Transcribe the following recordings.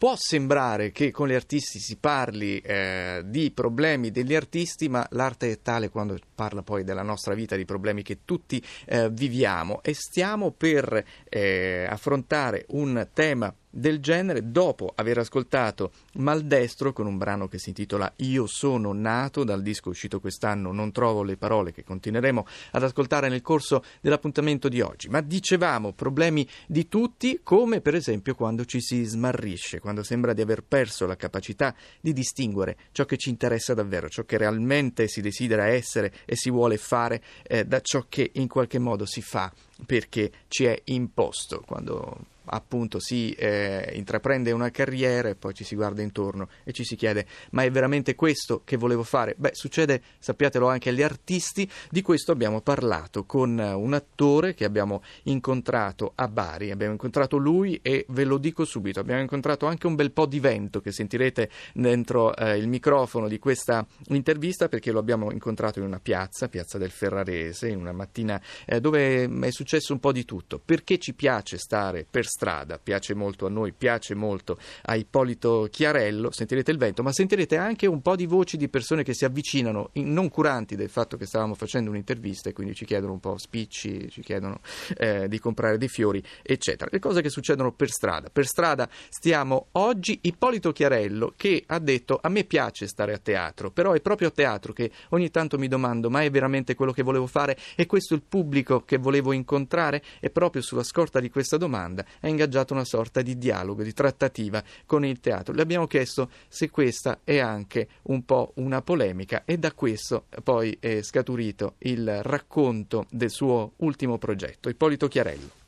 Può sembrare che con gli artisti si parli eh, di problemi degli artisti, ma l'arte è tale quando parla poi della nostra vita, di problemi che tutti eh, viviamo. E stiamo per eh, affrontare un tema del genere dopo aver ascoltato Maldestro con un brano che si intitola Io sono nato dal disco uscito quest'anno Non trovo le parole che continueremo ad ascoltare nel corso dell'appuntamento di oggi. Ma dicevamo problemi di tutti come per esempio quando ci si smarrisce quando sembra di aver perso la capacità di distinguere ciò che ci interessa davvero ciò che realmente si desidera essere e si vuole fare eh, da ciò che in qualche modo si fa perché ci è imposto quando appunto si eh, intraprende una carriera e poi ci si guarda intorno e ci si chiede ma è veramente questo che volevo fare? Beh, succede, sappiatelo anche agli artisti, di questo abbiamo parlato con un attore che abbiamo incontrato a Bari, abbiamo incontrato lui e ve lo dico subito, abbiamo incontrato anche un bel po' di vento che sentirete dentro eh, il microfono di questa intervista perché lo abbiamo incontrato in una piazza, piazza del Ferrarese, in una mattina eh, dove è successo un po' di tutto, perché ci piace stare per strada, piace molto a noi, piace molto a Ippolito Chiarello, sentirete il vento, ma sentirete anche un po' di voci di persone che si avvicinano, non curanti del fatto che stavamo facendo un'intervista e quindi ci chiedono un po' spicci, ci chiedono eh, di comprare dei fiori, eccetera. Le cose che succedono per strada. Per strada stiamo oggi Ippolito Chiarello che ha detto a me piace stare a teatro, però è proprio a teatro che ogni tanto mi domando ma è veramente quello che volevo fare? È questo il pubblico che volevo incontrare? E proprio sulla scorta di questa domanda è ingaggiato una sorta di dialogo, di trattativa con il teatro. Le abbiamo chiesto se questa è anche un po' una polemica e da questo poi è scaturito il racconto del suo ultimo progetto, Ippolito Chiarello.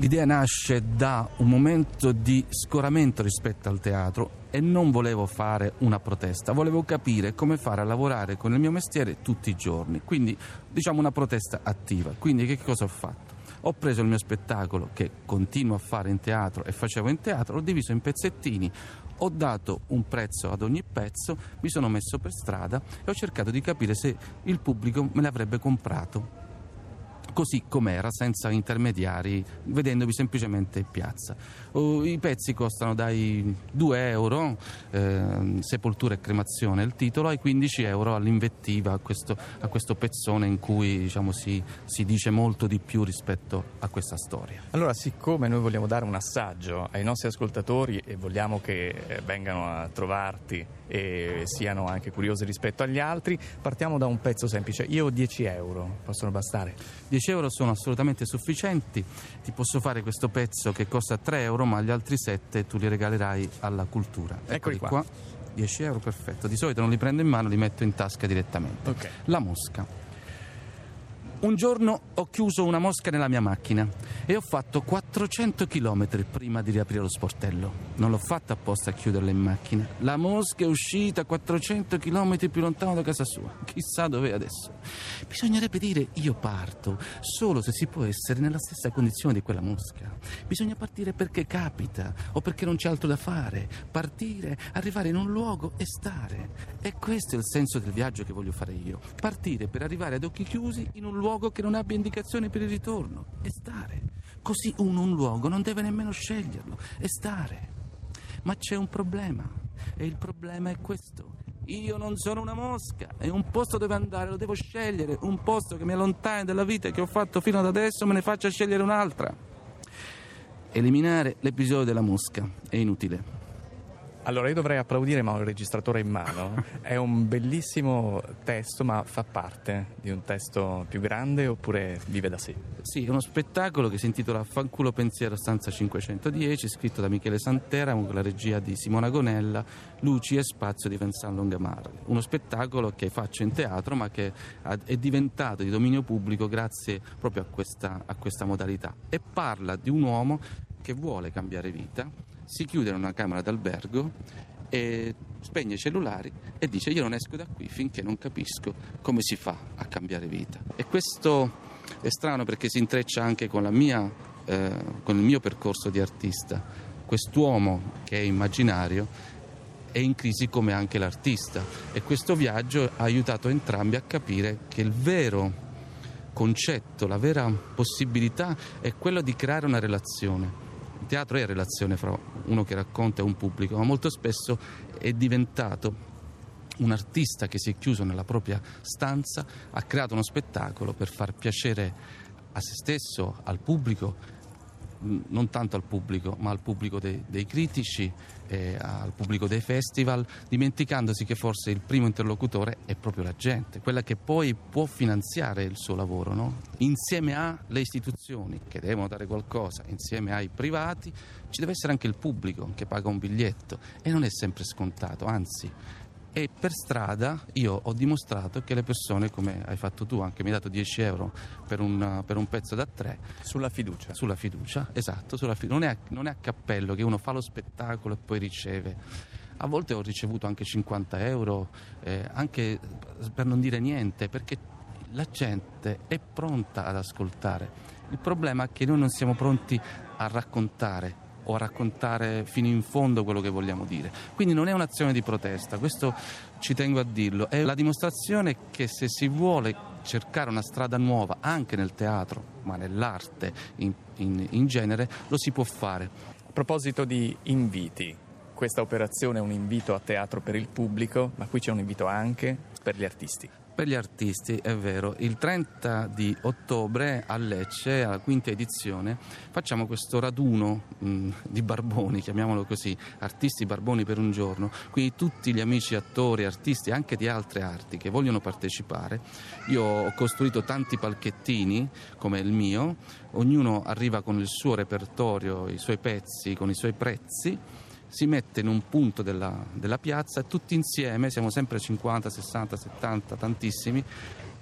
L'idea nasce da un momento di scoramento rispetto al teatro e non volevo fare una protesta, volevo capire come fare a lavorare con il mio mestiere tutti i giorni, quindi diciamo una protesta attiva. Quindi che cosa ho fatto? Ho preso il mio spettacolo che continuo a fare in teatro e facevo in teatro, l'ho diviso in pezzettini, ho dato un prezzo ad ogni pezzo, mi sono messo per strada e ho cercato di capire se il pubblico me l'avrebbe comprato così com'era, senza intermediari, vedendovi semplicemente in piazza. Oh, I pezzi costano dai 2 euro, eh, sepoltura e cremazione il titolo, ai 15 euro all'invettiva, a questo, a questo pezzone in cui diciamo, si, si, dice molto di più rispetto a questa storia. Allora, siccome noi vogliamo dare un assaggio ai nostri ascoltatori e vogliamo che eh, vengano a trovarti e siano anche curiosi rispetto agli altri, partiamo da un pezzo semplice. Io ho 10 euro, possono bastare? 10 euro sono assolutamente sufficienti, ti posso fare questo pezzo che costa 3 euro, ma gli altri 7 tu li regalerai alla cultura. Eccoli, qua. qua. 10 euro, perfetto. Di solito non li prendo in mano, li metto in tasca direttamente. Okay. La mosca. Un giorno ho chiuso una mosca nella mia macchina e ho fatto 400 km prima di riaprire lo sportello. Non l'ho fatta apposta a chiuderla in macchina. La mosca è uscita 400 km più lontano da casa sua. Chissà dove è adesso. Bisognerebbe dire io parto solo se si può essere nella stessa condizione di quella mosca. Bisogna partire perché capita o perché non c'è altro da fare. Partire, arrivare in un luogo e stare. E questo è il senso del viaggio che voglio fare io. Partire per arrivare ad occhi chiusi in un luogo che non abbia indicazioni per il ritorno e stare. Così uno un luogo non deve nemmeno sceglierlo e stare. Ma c'è un problema e il problema è questo. Io non sono una mosca e un posto dove andare lo devo scegliere, un posto che mi allontani dalla vita che ho fatto fino ad adesso me ne faccia scegliere un'altra. Eliminare l'episodio della mosca è inutile. Allora, io dovrei applaudire, ma ho il registratore in mano. È un bellissimo testo, ma fa parte di un testo più grande oppure vive da sé? Sì, è uno spettacolo che si intitola Fanculo Pensiero Stanza 510, scritto da Michele Santera con la regia di Simona Gonella, Luci e Spazio di Vincent Longamar. Uno spettacolo che faccio in teatro, ma che è diventato di dominio pubblico grazie proprio a questa, a questa modalità. E parla di un uomo che vuole cambiare vita si chiude in una camera d'albergo e spegne i cellulari e dice io non esco da qui finché non capisco come si fa a cambiare vita. E questo è strano perché si intreccia anche con, mia, eh, con il mio percorso di artista. Quest'uomo che è immaginario è in crisi come anche l'artista e questo viaggio ha aiutato entrambi a capire che il vero concetto, la vera possibilità è quello di creare una relazione teatro è relazione fra uno che racconta e un pubblico, ma molto spesso è diventato un artista che si è chiuso nella propria stanza, ha creato uno spettacolo per far piacere a se stesso, al pubblico non tanto al pubblico, ma al pubblico dei, dei critici, eh, al pubblico dei festival, dimenticandosi che forse il primo interlocutore è proprio la gente, quella che poi può finanziare il suo lavoro, no? insieme alle istituzioni che devono dare qualcosa, insieme ai privati, ci deve essere anche il pubblico che paga un biglietto e non è sempre scontato, anzi e per strada io ho dimostrato che le persone, come hai fatto tu, anche mi hai dato 10 euro per un, per un pezzo da tre. Sulla fiducia. Sulla fiducia, esatto, sulla fiducia. Non, è, non è a cappello che uno fa lo spettacolo e poi riceve. A volte ho ricevuto anche 50 euro, eh, anche per non dire niente, perché la gente è pronta ad ascoltare. Il problema è che noi non siamo pronti a raccontare o a raccontare fino in fondo quello che vogliamo dire. Quindi non è un'azione di protesta, questo ci tengo a dirlo, è la dimostrazione che se si vuole cercare una strada nuova anche nel teatro, ma nell'arte in, in, in genere, lo si può fare. A proposito di inviti, questa operazione è un invito a teatro per il pubblico, ma qui c'è un invito anche per gli artisti per gli artisti, è vero. Il 30 di ottobre a Lecce, alla quinta edizione, facciamo questo raduno mh, mm, di barboni, chiamiamolo così, artisti barboni per un giorno. Quindi tutti gli amici attori, artisti anche di altre arti che vogliono partecipare. Io ho costruito tanti palchettini come il mio, ognuno arriva con il suo repertorio, i suoi pezzi, con i suoi prezzi si mette in un punto della, della piazza e tutti insieme, siamo sempre 50, 60, 70, tantissimi,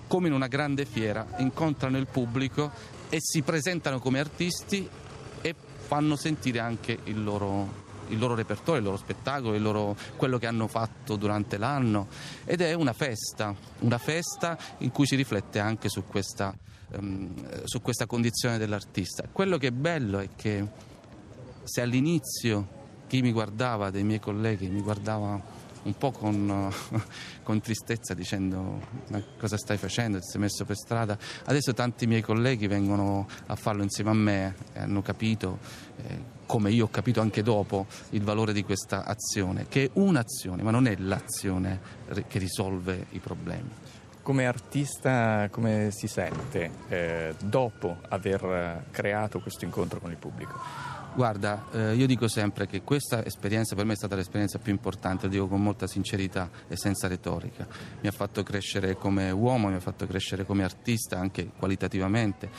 come in una grande fiera, incontrano il pubblico e si presentano come artisti e fanno sentire anche il loro, il loro repertorio, il loro spettacolo, il loro, quello che hanno fatto durante l'anno ed è una festa, una festa in cui si riflette anche su questa, um, su questa condizione dell'artista. Quello che è bello è che se all'inizio chi mi guardava, dei miei colleghi, mi guardava un po' con, con, tristezza dicendo ma cosa stai facendo, ti sei messo per strada. Adesso tanti miei colleghi vengono a farlo insieme a me e hanno capito, eh, come io ho capito anche dopo, il valore di questa azione, che è un'azione, ma non è l'azione che risolve i problemi. Come artista come si sente eh, dopo aver creato questo incontro con il pubblico? Guarda, eh, io dico sempre che questa esperienza per me è stata l'esperienza più importante, lo dico con molta sincerità e senza retorica. Mi ha fatto crescere come uomo, mi ha fatto crescere come artista anche qualitativamente.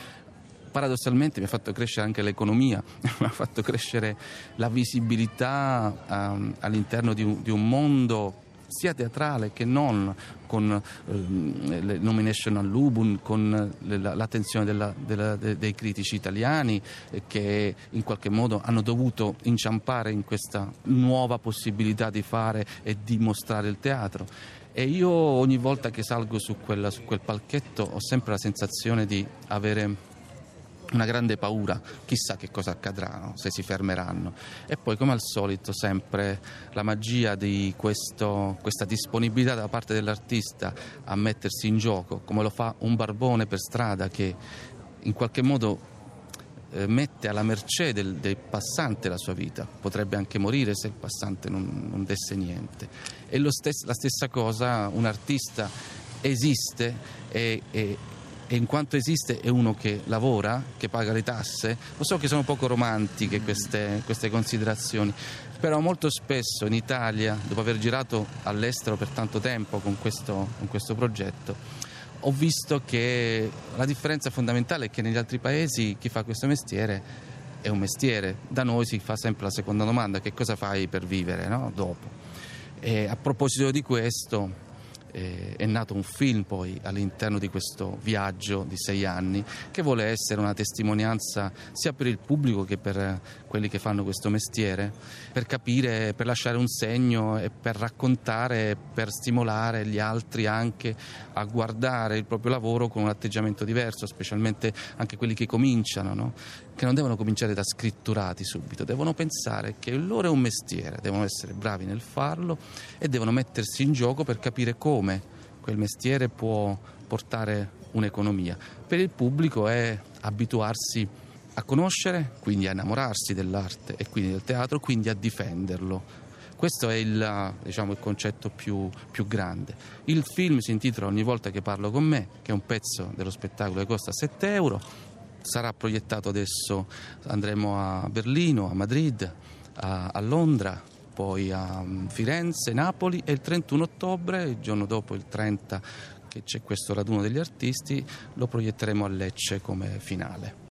Paradossalmente mi ha fatto crescere anche l'economia, mi ha fatto crescere la visibilità um, all'interno di un, di un mondo sia teatrale che non, con eh, le nomination all'Ubun, con l'attenzione della, della, dei critici italiani eh, che in qualche modo hanno dovuto inciampare in questa nuova possibilità di fare e di mostrare il teatro. E io ogni volta che salgo su, quella, su quel palchetto ho sempre la sensazione di avere una grande paura, chissà che cosa accadrà, no? se si fermeranno. E poi, come al solito, sempre la magia di questo, questa disponibilità da parte dell'artista a mettersi in gioco, come lo fa un barbone per strada che in qualche modo eh, mette alla mercé del, del, passante la sua vita. Potrebbe anche morire se il passante non, non desse niente. E stes- la stessa cosa, un artista esiste e, e e in quanto esiste è uno che lavora, che paga le tasse. Lo so che sono poco romantiche queste, queste considerazioni, però molto spesso in Italia, dopo aver girato all'estero per tanto tempo con questo, con questo progetto, ho visto che la differenza fondamentale è che negli altri paesi chi fa questo mestiere è un mestiere, da noi si fa sempre la seconda domanda, che cosa fai per vivere no? dopo? E a proposito di questo, eh, è nato un film poi all'interno di questo viaggio di sei anni che vuole essere una testimonianza sia per il pubblico che per quelli che fanno questo mestiere, per capire, per lasciare un segno e per raccontare, per stimolare gli altri anche a guardare il proprio lavoro con un atteggiamento diverso, specialmente anche quelli che cominciano, no? che non devono cominciare da scritturati subito, devono pensare che il loro è un mestiere, devono essere bravi nel farlo e devono mettersi in gioco per capire come quel mestiere può portare un'economia. Per il pubblico è abituarsi a conoscere, quindi a innamorarsi dell'arte e quindi del teatro, quindi a difenderlo. Questo è il, diciamo, il concetto più, più, grande. Il film si intitola Ogni volta che parlo con me, che è un pezzo dello spettacolo che costa 7 euro. Sarà proiettato adesso, andremo a Berlino, a Madrid, a, a Londra, poi a mm, Firenze, Napoli e il 31 ottobre, il giorno dopo il 30 che c'è questo raduno degli artisti, lo proietteremo a Lecce come finale.